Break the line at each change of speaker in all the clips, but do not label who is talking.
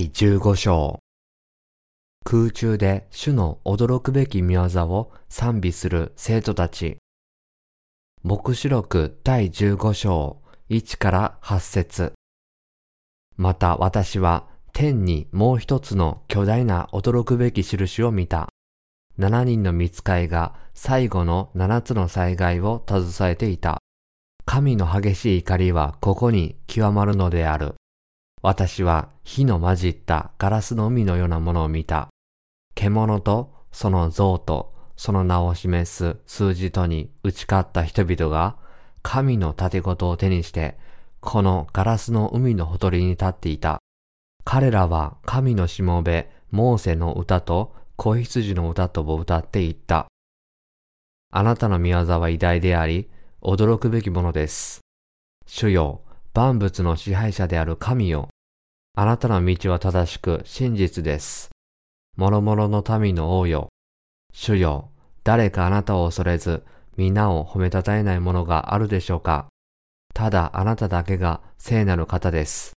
第15章空中で主の驚くべき見業を賛美する生徒たち。目視録第15章1から8節また私は天にもう一つの巨大な驚くべき印を見た。七人の見つかいが最後の七つの災害を携えていた。神の激しい怒りはここに極まるのである。私は火の混じったガラスの海のようなものを見た。獣とその像とその名を示す数字とに打ち勝った人々が神の盾事を手にしてこのガラスの海のほとりに立っていた。彼らは神のしもべ、モーセの歌と子羊の歌とを歌っていった。あなたの見業は偉大であり、驚くべきものです。主よ、万物の支配者である神よ。あなたの道は正しく真実です。諸々の民の王よ。主よ、誰かあなたを恐れず、皆を褒めたたえないものがあるでしょうか。ただあなただけが聖なる方です。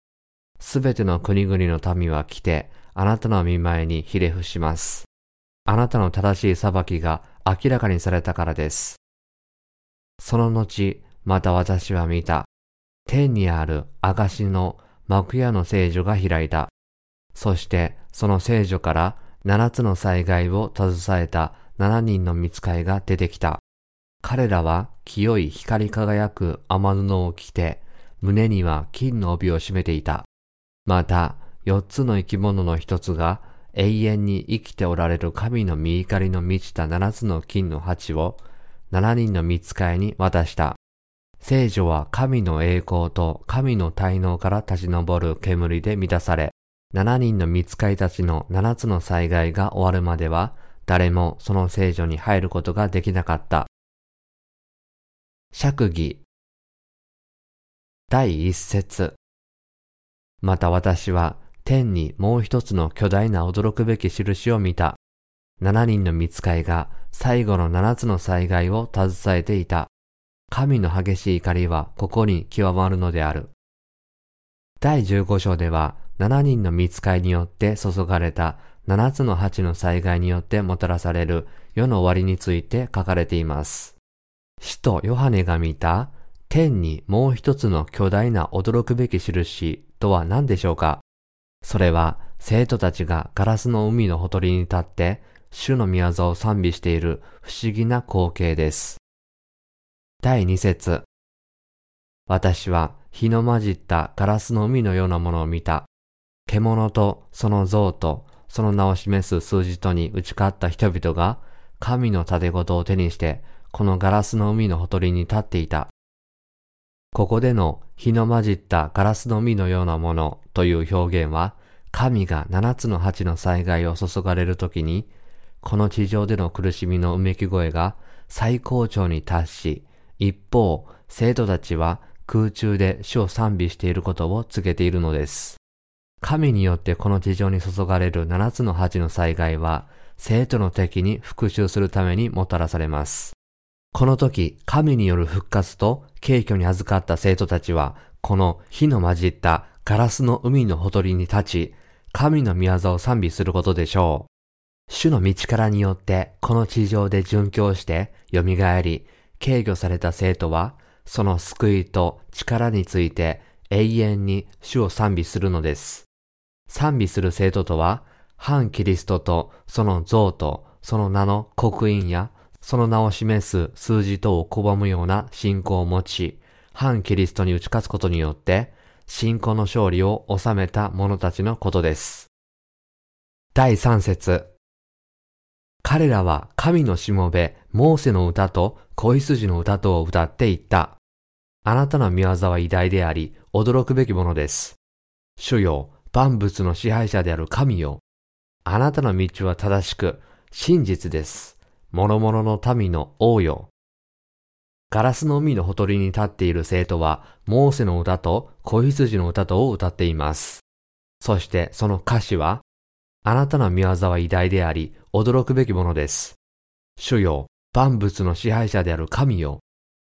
すべての国々の民は来て、あなたの見前にひれ伏します。あなたの正しい裁きが明らかにされたからです。その後、また私は見た。天にある証の幕屋の聖女が開いた。そしてその聖女から七つの災害を携えた七人の見つかいが出てきた。彼らは清い光り輝く雨布を着て、胸には金の帯を締めていた。また、四つの生き物の一つが永遠に生きておられる神の見怒りの満ちた七つの金の鉢を七人の見つかいに渡した。聖女は神の栄光と神の滞納から立ち上る煙で満たされ、七人の見つかいたちの七つの災害が終わるまでは、誰もその聖女に入ることができなかった。釈義第一節また私は天にもう一つの巨大な驚くべき印を見た。七人の見つかいが最後の七つの災害を携えていた。神の激しい怒りはここに極まるのである。第十五章では七人の見つかいによって注がれた七つの八の災害によってもたらされる世の終わりについて書かれています。使徒ヨハネが見た天にもう一つの巨大な驚くべき印とは何でしょうか？それは生徒たちがガラスの海のほとりに立って主の御業を賛美している不思議な光景です。第二節私は日の混じったガラスの海のようなものを見た。獣とその像とその名を示す数字とに打ち勝った人々が神の盾事を手にしてこのガラスの海のほとりに立っていた。ここでの日の混じったガラスの海のようなものという表現は、神が七つの八の災害を注がれるときに、この地上での苦しみのうめき声が最高潮に達し、一方、生徒たちは空中で主を賛美していることを告げているのです。神によってこの地上に注がれる七つの八の災害は、生徒の敵に復讐するためにもたらされます。この時、神による復活と敬虚に預かった生徒たちは、この火の混じったガラスの海のほとりに立ち、神の御業を賛美することでしょう。主の道からによってこの地上で殉教して蘇り、敬御された生徒は、その救いと力について永遠に主を賛美するのです。賛美する生徒とは、反キリストとその像とその名の刻印やその名を示す数字等を拒むような信仰を持ち、反キリストに打ち勝つことによって、信仰の勝利を収めた者たちのことです。第三節彼らは神のしもべ、モーセの歌と子羊の歌とを歌っていった。あなたの見業は偉大であり、驚くべきものです。主よ、万物の支配者である神よ。あなたの道は正しく、真実です。諸々の民の王よ。ガラスの海のほとりに立っている生徒は、モーセの歌と子羊の歌とを歌っています。そしてその歌詞は、あなたの見業は偉大であり、驚くべきものです。主よ、万物の支配者である神よ。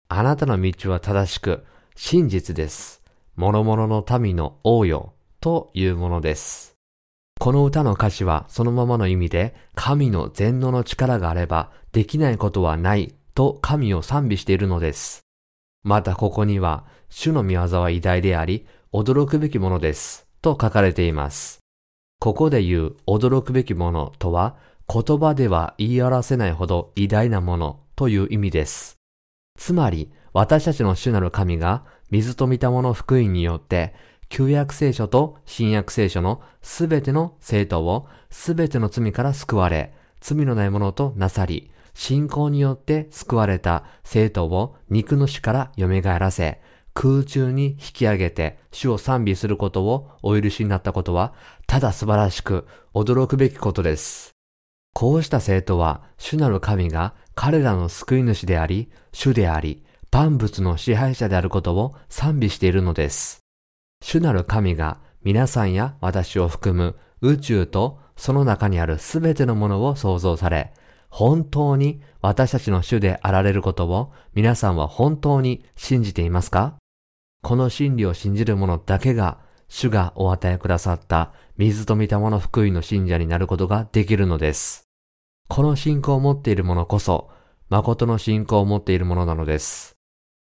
あなたの道は正しく、真実です。諸々の民の王よ、というものです。この歌の歌詞はそのままの意味で、神の全能の力があればできないことはないと神を賛美しているのです。またここには、主の御業は偉大であり、驚くべきものです。と書かれています。ここで言う驚くべきものとは、言葉では言い表せないほど偉大なものという意味です。つまり、私たちの主なる神が、水と見たもの福音によって、旧約聖書と新約聖書のすべての生徒をすべての罪から救われ、罪のないものとなさり、信仰によって救われた生徒を肉の死から蘇らせ、空中に引き上げて主を賛美することをお許しになったことは、ただ素晴らしく驚くべきことです。こうした生徒は、主なる神が彼らの救い主であり、主であり、万物の支配者であることを賛美しているのです。主なる神が皆さんや私を含む宇宙とその中にあるすべてのものを創造され、本当に私たちの主であられることを皆さんは本当に信じていますか？この真理を信じる者だけが主がお与えくださった水と見たもの福音の信者になることができるのです。この信仰を持っている者こそ、誠の信仰を持っている者なのです。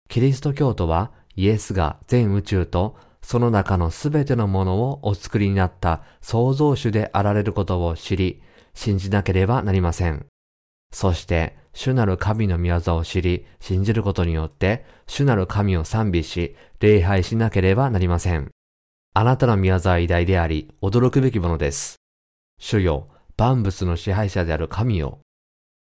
キリスト教徒はイエスが全宇宙とその中のすべてのものをお作りになった創造主であられることを知り、信じなければなりません。そして、主なる神の御業を知り、信じることによって、主なる神を賛美し、礼拝しなければなりません。あなたの御業は偉大であり、驚くべきものです。主よ、万物の支配者である神よ。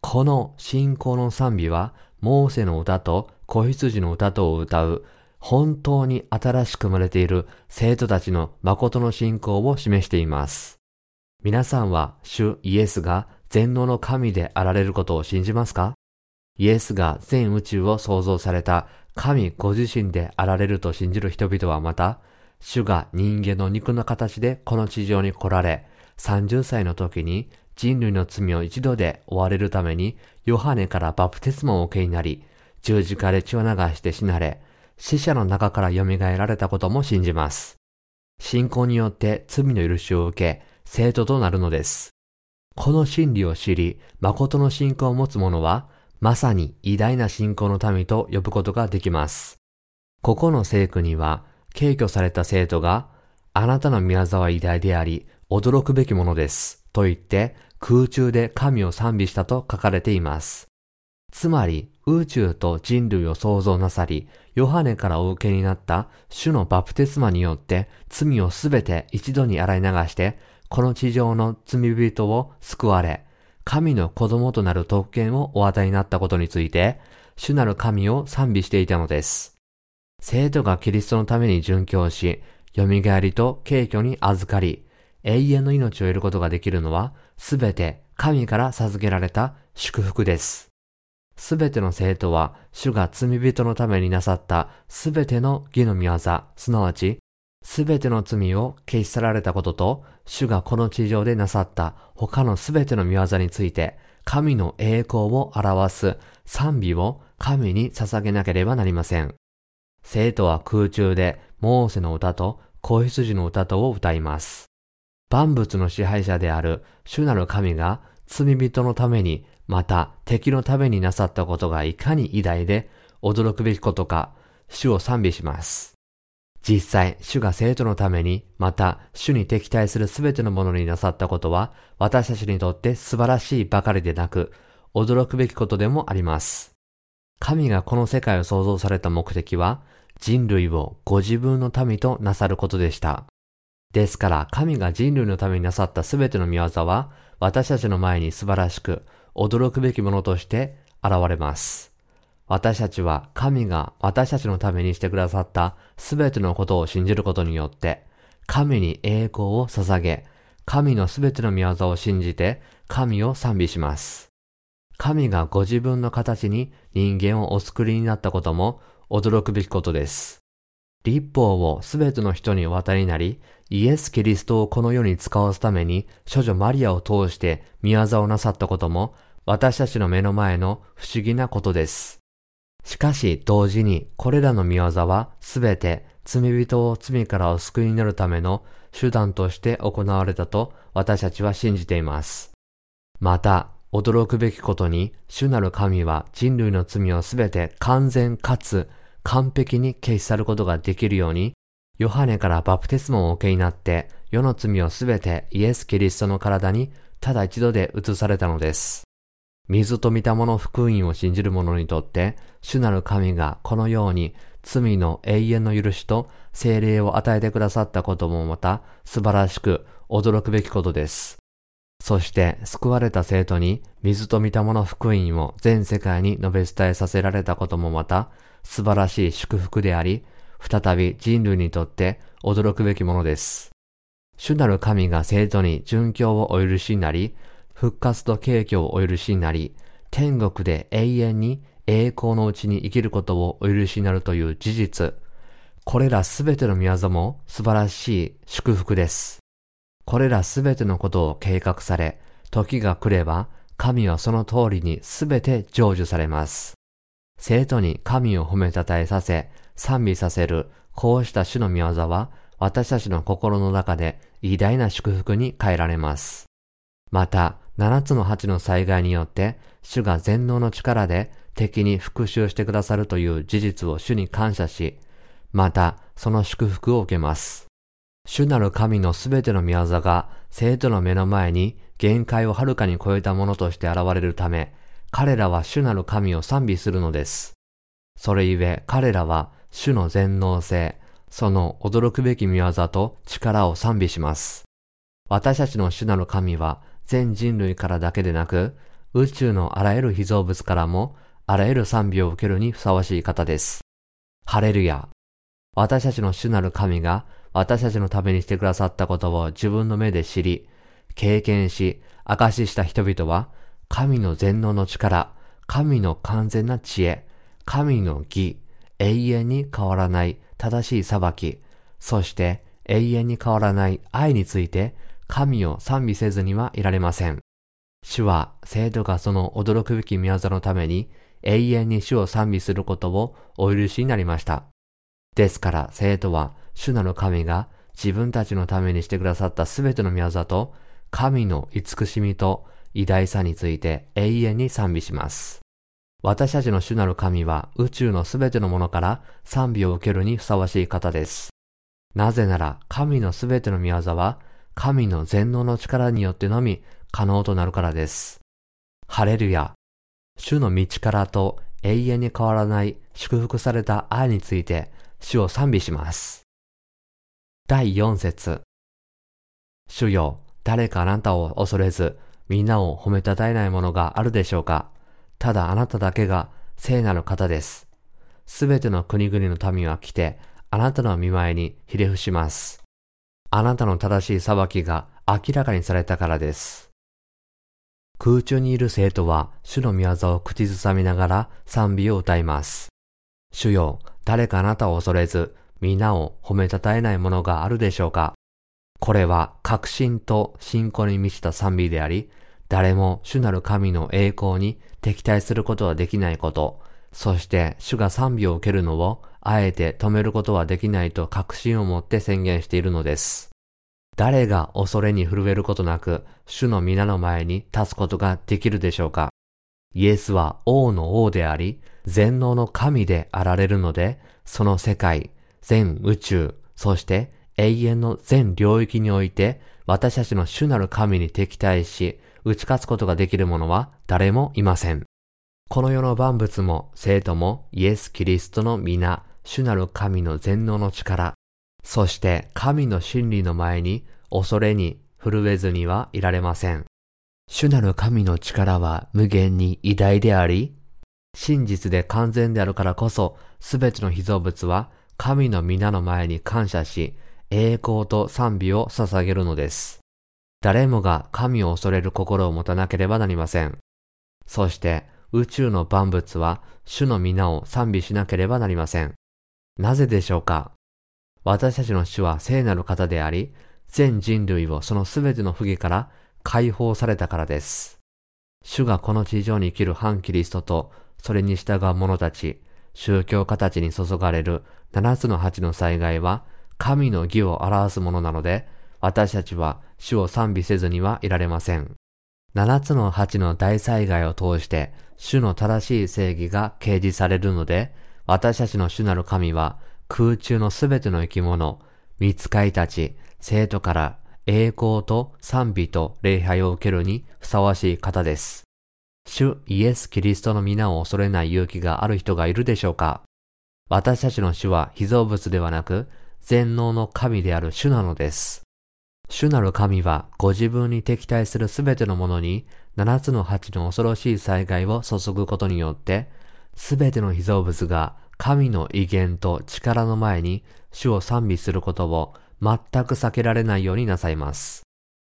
この信仰の賛美は、モーセの歌と子羊の歌とを歌う本当に新しく生まれている生徒たちの誠の信仰を示しています。皆さんは主イエスが全能の神であられることを信じますか？イエスが全宇宙を創造された神ご自身であられると信じる人々はまた、主が人間の肉の形でこの地上に来られ、30歳の時に人類の罪を一度で追われるために、ヨハネからバプテスマを受けになり、十字架で血を流して死なれ、死者の中から蘇られたことも信じます。信仰によって罪の許しを受け、生徒となるのです。この真理を知り、誠の信仰を持つ者は、まさに偉大な信仰の民と呼ぶことができます。ここの聖句には、敬挙された生徒が、あなたの宮沢偉大であり、驚くべきものです。と言って、空中で神を賛美したと書かれています。つまり、宇宙と人類を創造なさり、ヨハネからお受けになった主のバプテスマによって罪をすべて一度に洗い流して、この地上の罪人を救われ、神の子供となる特権をお与えになったことについて、主なる神を賛美していたのです。生徒がキリストのために殉教し、蘇りと敬虚に預かり、永遠の命を得ることができるのは、すべて神から授けられた祝福です。すべての生徒は、主が罪人のためになさったすべての義の御業、すなわち、すべての罪を消し去られたことと、主がこの地上でなさった他のすべての御業について、神の栄光を表す賛美を神に捧げなければなりません。生徒は空中でモーセの歌と子羊の歌とを歌います。万物の支配者である主なる神が罪人のためにまた敵のためになさったことがいかに偉大で驚くべきことか、主を賛美します。実際、主が生徒のために、また主に敵対するすべてのものになさったことは、私たちにとって素晴らしいばかりでなく、驚くべきことでもあります。神がこの世界を創造された目的は、人類をご自分の民となさることでした。ですから、神が人類のためになさったすべての見業は、私たちの前に素晴らしく、驚くべきものとして現れます。私たちは神が私たちのためにしてくださったすべてのことを信じることによって、神に栄光を捧げ、神のすべての御業を信じて神を賛美します。神がご自分の形に人間をお作りになったことも驚くべきことです。立法をすべての人にお渡りになり、イエス・キリストをこの世に使わすために、処女マリアを通して見業をなさったことも、私たちの目の前の不思議なことです。しかし、同時に、これらの見業はすべて罪人を罪からお救いになるための手段として行われたと私たちは信じています。また、驚くべきことに、主なる神は人類の罪をすべて完全かつ完璧に消し去ることができるように、ヨハネからバプテスモを受けになって、世の罪をすべてイエス・キリストの体にただ一度で移されたのです。水と御霊の福音を信じる者にとって、主なる神がこのように罪の永遠の許しと精霊を与えてくださったこともまた素晴らしく驚くべきことです。そして救われた生徒に水と御霊の福音を全世界に述べ伝えさせられたこともまた素晴らしい祝福であり、再び人類にとって驚くべきものです。主なる神が生徒に殉教をお許しになり、復活と敬虚をお許しになり、天国で永遠に栄光のうちに生きることをお許しになるという事実。これらすべての宮業も素晴らしい祝福です。これらすべてのことを計画され、時が来れば、神はその通りにすべて成就されます。生徒に神を褒めたたえさせ、賛美させる、こうした主の御業は、私たちの心の中で偉大な祝福に変えられます。また、七つの八の災害によって、主が全能の力で敵に復讐してくださるという事実を主に感謝し、また、その祝福を受けます。主なる神のすべての御業が生徒の目の前に限界をはるかに超えたものとして現れるため、彼らは主なる神を賛美するのです。それゆえ彼らは主の全能性、その驚くべき見業と力を賛美します。私たちの主なる神は全人類からだけでなく、宇宙のあらゆる被造物からもあらゆる賛美を受けるにふさわしい方です。ハレルヤ。私たちの主なる神が私たちのためにしてくださったことを自分の目で知り、経験し、証しした人々は、神の全能の力、神の完全な知恵、神の義、永遠に変わらない正しい裁き、そして永遠に変わらない愛について神を賛美せずにはいられません。主は生徒がその驚くべき宮座のために永遠に主を賛美することをお許しになりました。ですから生徒は主なる神が自分たちのためにしてくださったすべての宮座と神の慈しみと偉大さについて永遠に賛美します。私たちの主なる神は宇宙のすべてのものから賛美を受けるにふさわしい方です。なぜなら神のすべての宮座は神の全能の力によってのみ可能となるからです。ハレルヤ。主の道からと永遠に変わらない祝福された愛について主を賛美します。第4節主よ、誰かあなたを恐れず、みんなを褒めたたえないものがあるでしょうかただあなただけが聖なる方です。すべての国々の民は来て、あなたの見舞いにひれ伏します。あなたの正しい裁きが明らかにされたからです。空中にいる生徒は主の御業を口ずさみながら賛美を歌います。主よ、誰かあなたを恐れず、皆を褒めたたえないものがあるでしょうかこれは確信と信仰に満ちた賛美であり、誰も主なる神の栄光に敵対することはできないこと、そして主が賛美を受けるのをあえて止めることはできないと確信を持って宣言しているのです。誰が恐れに震えることなく主の皆の前に立つことができるでしょうかイエスは王の王であり、全能の神であられるので、その世界、全宇宙、そして永遠の全領域において、私たちの主なる神に敵対し、打ち勝つことができる者は誰もいません。この世の万物も生徒もイエス・キリストの皆、主なる神の全能の力、そして神の真理の前に恐れに震えずにはいられません。主なる神の力は無限に偉大であり、真実で完全であるからこそ、すべての被造物は神の皆の前に感謝し、栄光と賛美を捧げるのです。誰もが神を恐れる心を持たなければなりません。そして宇宙の万物は主の皆を賛美しなければなりません。なぜでしょうか？私たちの主は聖なる方であり、全人類をそのすべての不義から解放されたからです。主がこの地上に生きる反キリストとそれに従う者たち、宗教家たちに注がれる七つの八の災害は神の義を表すものなので、私たちは主を賛美せずにはいられません。七つの八の大災害を通して主の正しい正義が掲示されるので、私たちの主なる神は空中のすべての生き物、見つかいたち、生徒から栄光と賛美と礼拝を受けるにふさわしい方です。主イエス・キリストの皆を恐れない勇気がある人がいるでしょうか？私たちの主は被造物ではなく、全能の神である主なのです。主なる神はご自分に敵対するすべてのものに七つの八の恐ろしい災害を注ぐことによって、すべての被造物が神の威厳と力の前に主を賛美することを全く避けられないようになさいます。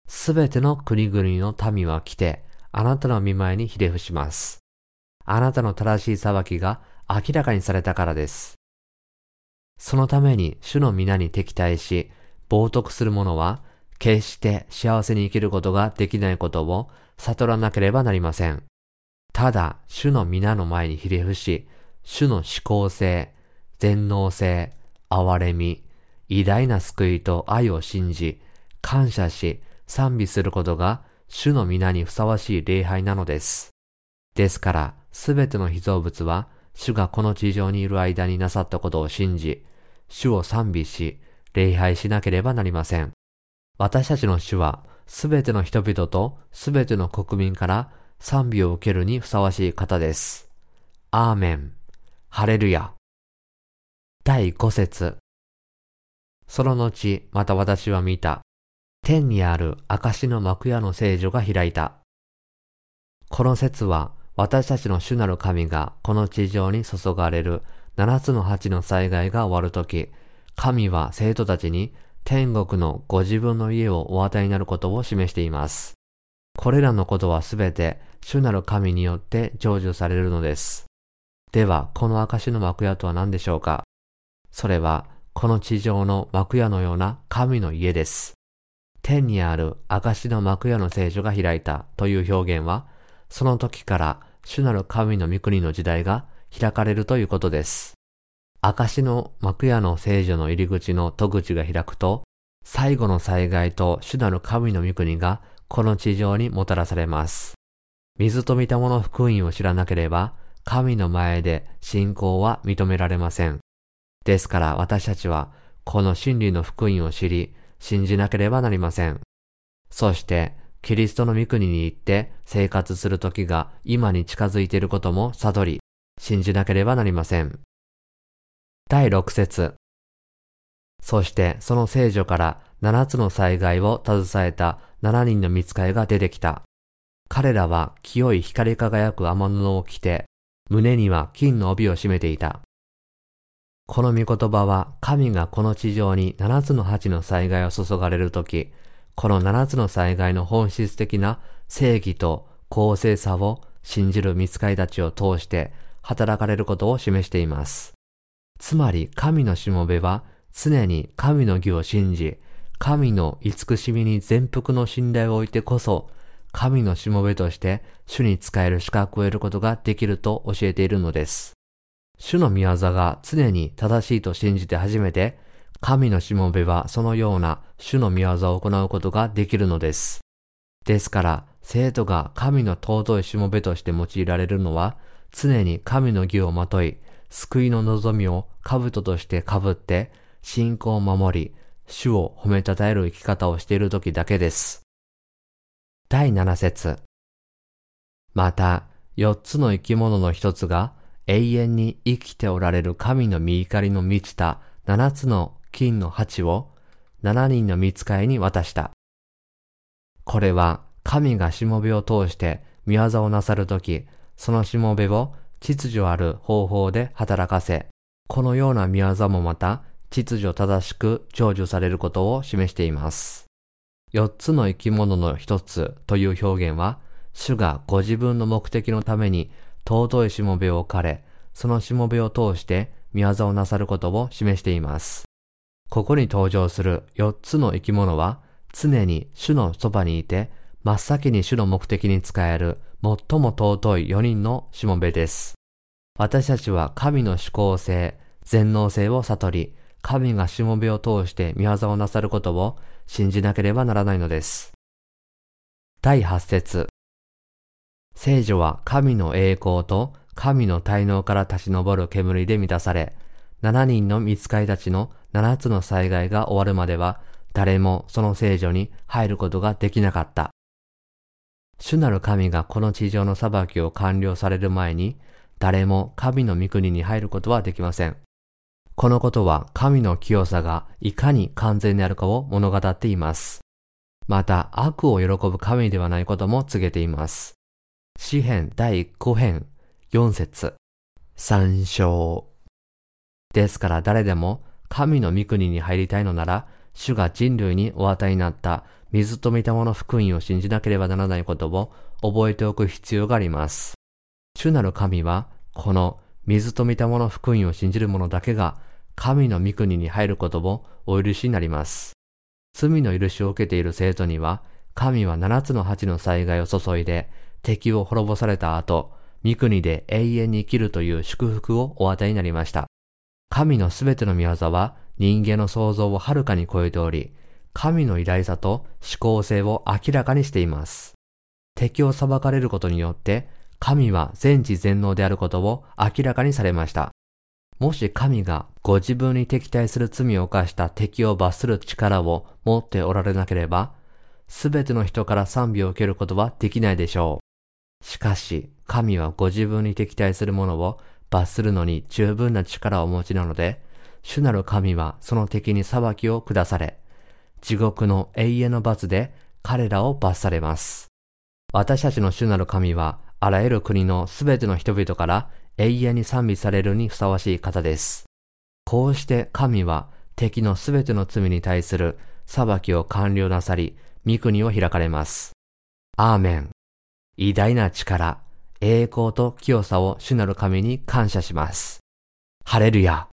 すべての国々の民は来て、あなたの見舞いにひれ伏します。あなたの正しい裁きが明らかにされたからです。そのために主の皆に敵対し、冒涜する者は、決して幸せに生きることができないことを悟らなければなりません。ただ、主の皆の前にひれ伏し、主の思考性、全能性、憐れみ、偉大な救いと愛を信じ、感謝し、賛美することが主の皆にふさわしい礼拝なのです。ですから、すべての被造物は、主がこの地上にいる間になさったことを信じ、主を賛美し、礼拝しなければなりません。私たちの主は、すべての人々とすべての国民から賛美を受けるにふさわしい方です。アーメン。ハレルヤ。第五節。その後、また私は見た。天にある証の幕屋の聖女が開いた。この説は、私たちの主なる神がこの地上に注がれる七つの八の災害が終わるとき、神は生徒たちに天国のご自分の家をお与えになることを示しています。これらのことはすべて主なる神によって成就されるのです。では、この証の幕屋とは何でしょうか？それは、この地上の幕屋のような神の家です。天にある証の幕屋の聖書が開いたという表現は、その時から主なる神の御国の時代が開かれるということです。証の幕屋の聖女の入り口の戸口が開くと、最後の災害と主なる神の御国がこの地上にもたらされます。水と見たもの福音を知らなければ、神の前で信仰は認められません。ですから私たちは、この真理の福音を知り、信じなければなりません。そして、キリストの御国に行って生活する時が今に近づいていることも悟り、信じなければなりません。第六節そしてその聖女から七つの災害を携えた七人の見つかいが出てきた。彼らは清い光り輝く雨布を着て、胸には金の帯を締めていた。この御言葉は神がこの地上に七つの八の災害を注がれるとき、この七つの災害の本質的な正義と公正さを信じる見つかいたちを通して働かれることを示しています。つまり神のしもべは常に神の義を信じ、神の慈しみに全幅の信頼を置いてこそ、神のしもべとして主に仕える資格を得ることができると教えているのです。主の御業が常に正しいと信じて初めて、神のしもべはそのような主の御業を行うことができるのです。ですから、生徒が神の尊いしもべとして用いられるのは、常に神の義をまとい、救いの望みを兜として被って、信仰を守り、主を褒めたたえる生き方をしている時だけです。第7節また、四つの生き物の一つが、永遠に生きておられる神の御怒りの満ちた七つの金の鉢を七人の見つかいに渡した。これは神がしもべを通して見業をなさるとき、そのしもべを秩序ある方法で働かせ、このような見業もまた秩序正しく成就されることを示しています。四つの生き物の一つという表現は、主がご自分の目的のために尊いしもべを置かれ、そのしもべを通して見業をなさることを示しています。ここに登場する四つの生き物は、常に主のそばにいて、真っ先に主の目的に使える最も尊い四人のしもべです。私たちは神の思考性、全能性を悟り、神がしもべを通して見業をなさることを信じなければならないのです。第8節聖女は神の栄光と神の滞納から立ち上る煙で満たされ、7人の見つかりたちの7つの災害が終わるまでは、誰もその聖女に入ることができなかった。主なる神がこの地上の裁きを完了される前に、誰も神の御国に入ることはできません。このことは神の清さがいかに完全であるかを物語っています。また悪を喜ぶ神ではないことも告げています。詩編第5編4節参照。ですから誰でも神の御国に入りたいのなら、主が人類にお与えになった水と御霊の福音を信じなければならないことを覚えておく必要があります。主なる神は、この水と御霊の福音を信じる者だけが神の御国に入ることをお許しになります。罪の許しを受けている生徒には、神は七つの八の災害を注いで、敵を滅ぼされた後、御国で永遠に生きるという祝福をお与えになりました。神のすべての御業は人間の想像をはるかに超えており、神の偉大さと思考性を明らかにしています。敵を裁かれることによって、神は全知全能であることを明らかにされました。もし神がご自分に敵対する罪を犯した敵を罰する力を持っておられなければ、すべての人から賛美を受けることはできないでしょう。しかし、神はご自分に敵対する者を罰するのに十分な力をお持ちなので、主なる神はその敵に裁きを下され、地獄の永遠の罰で彼らを罰されます。私たちの主なる神は、あらゆる国のすべての人々から永遠に賛美されるにふさわしい方です。こうして神は敵のすべての罪に対する裁きを完了なさり、御国を開かれます。アーメン。偉大な力、栄光と清さを主なる神に感謝します。ハレルヤ。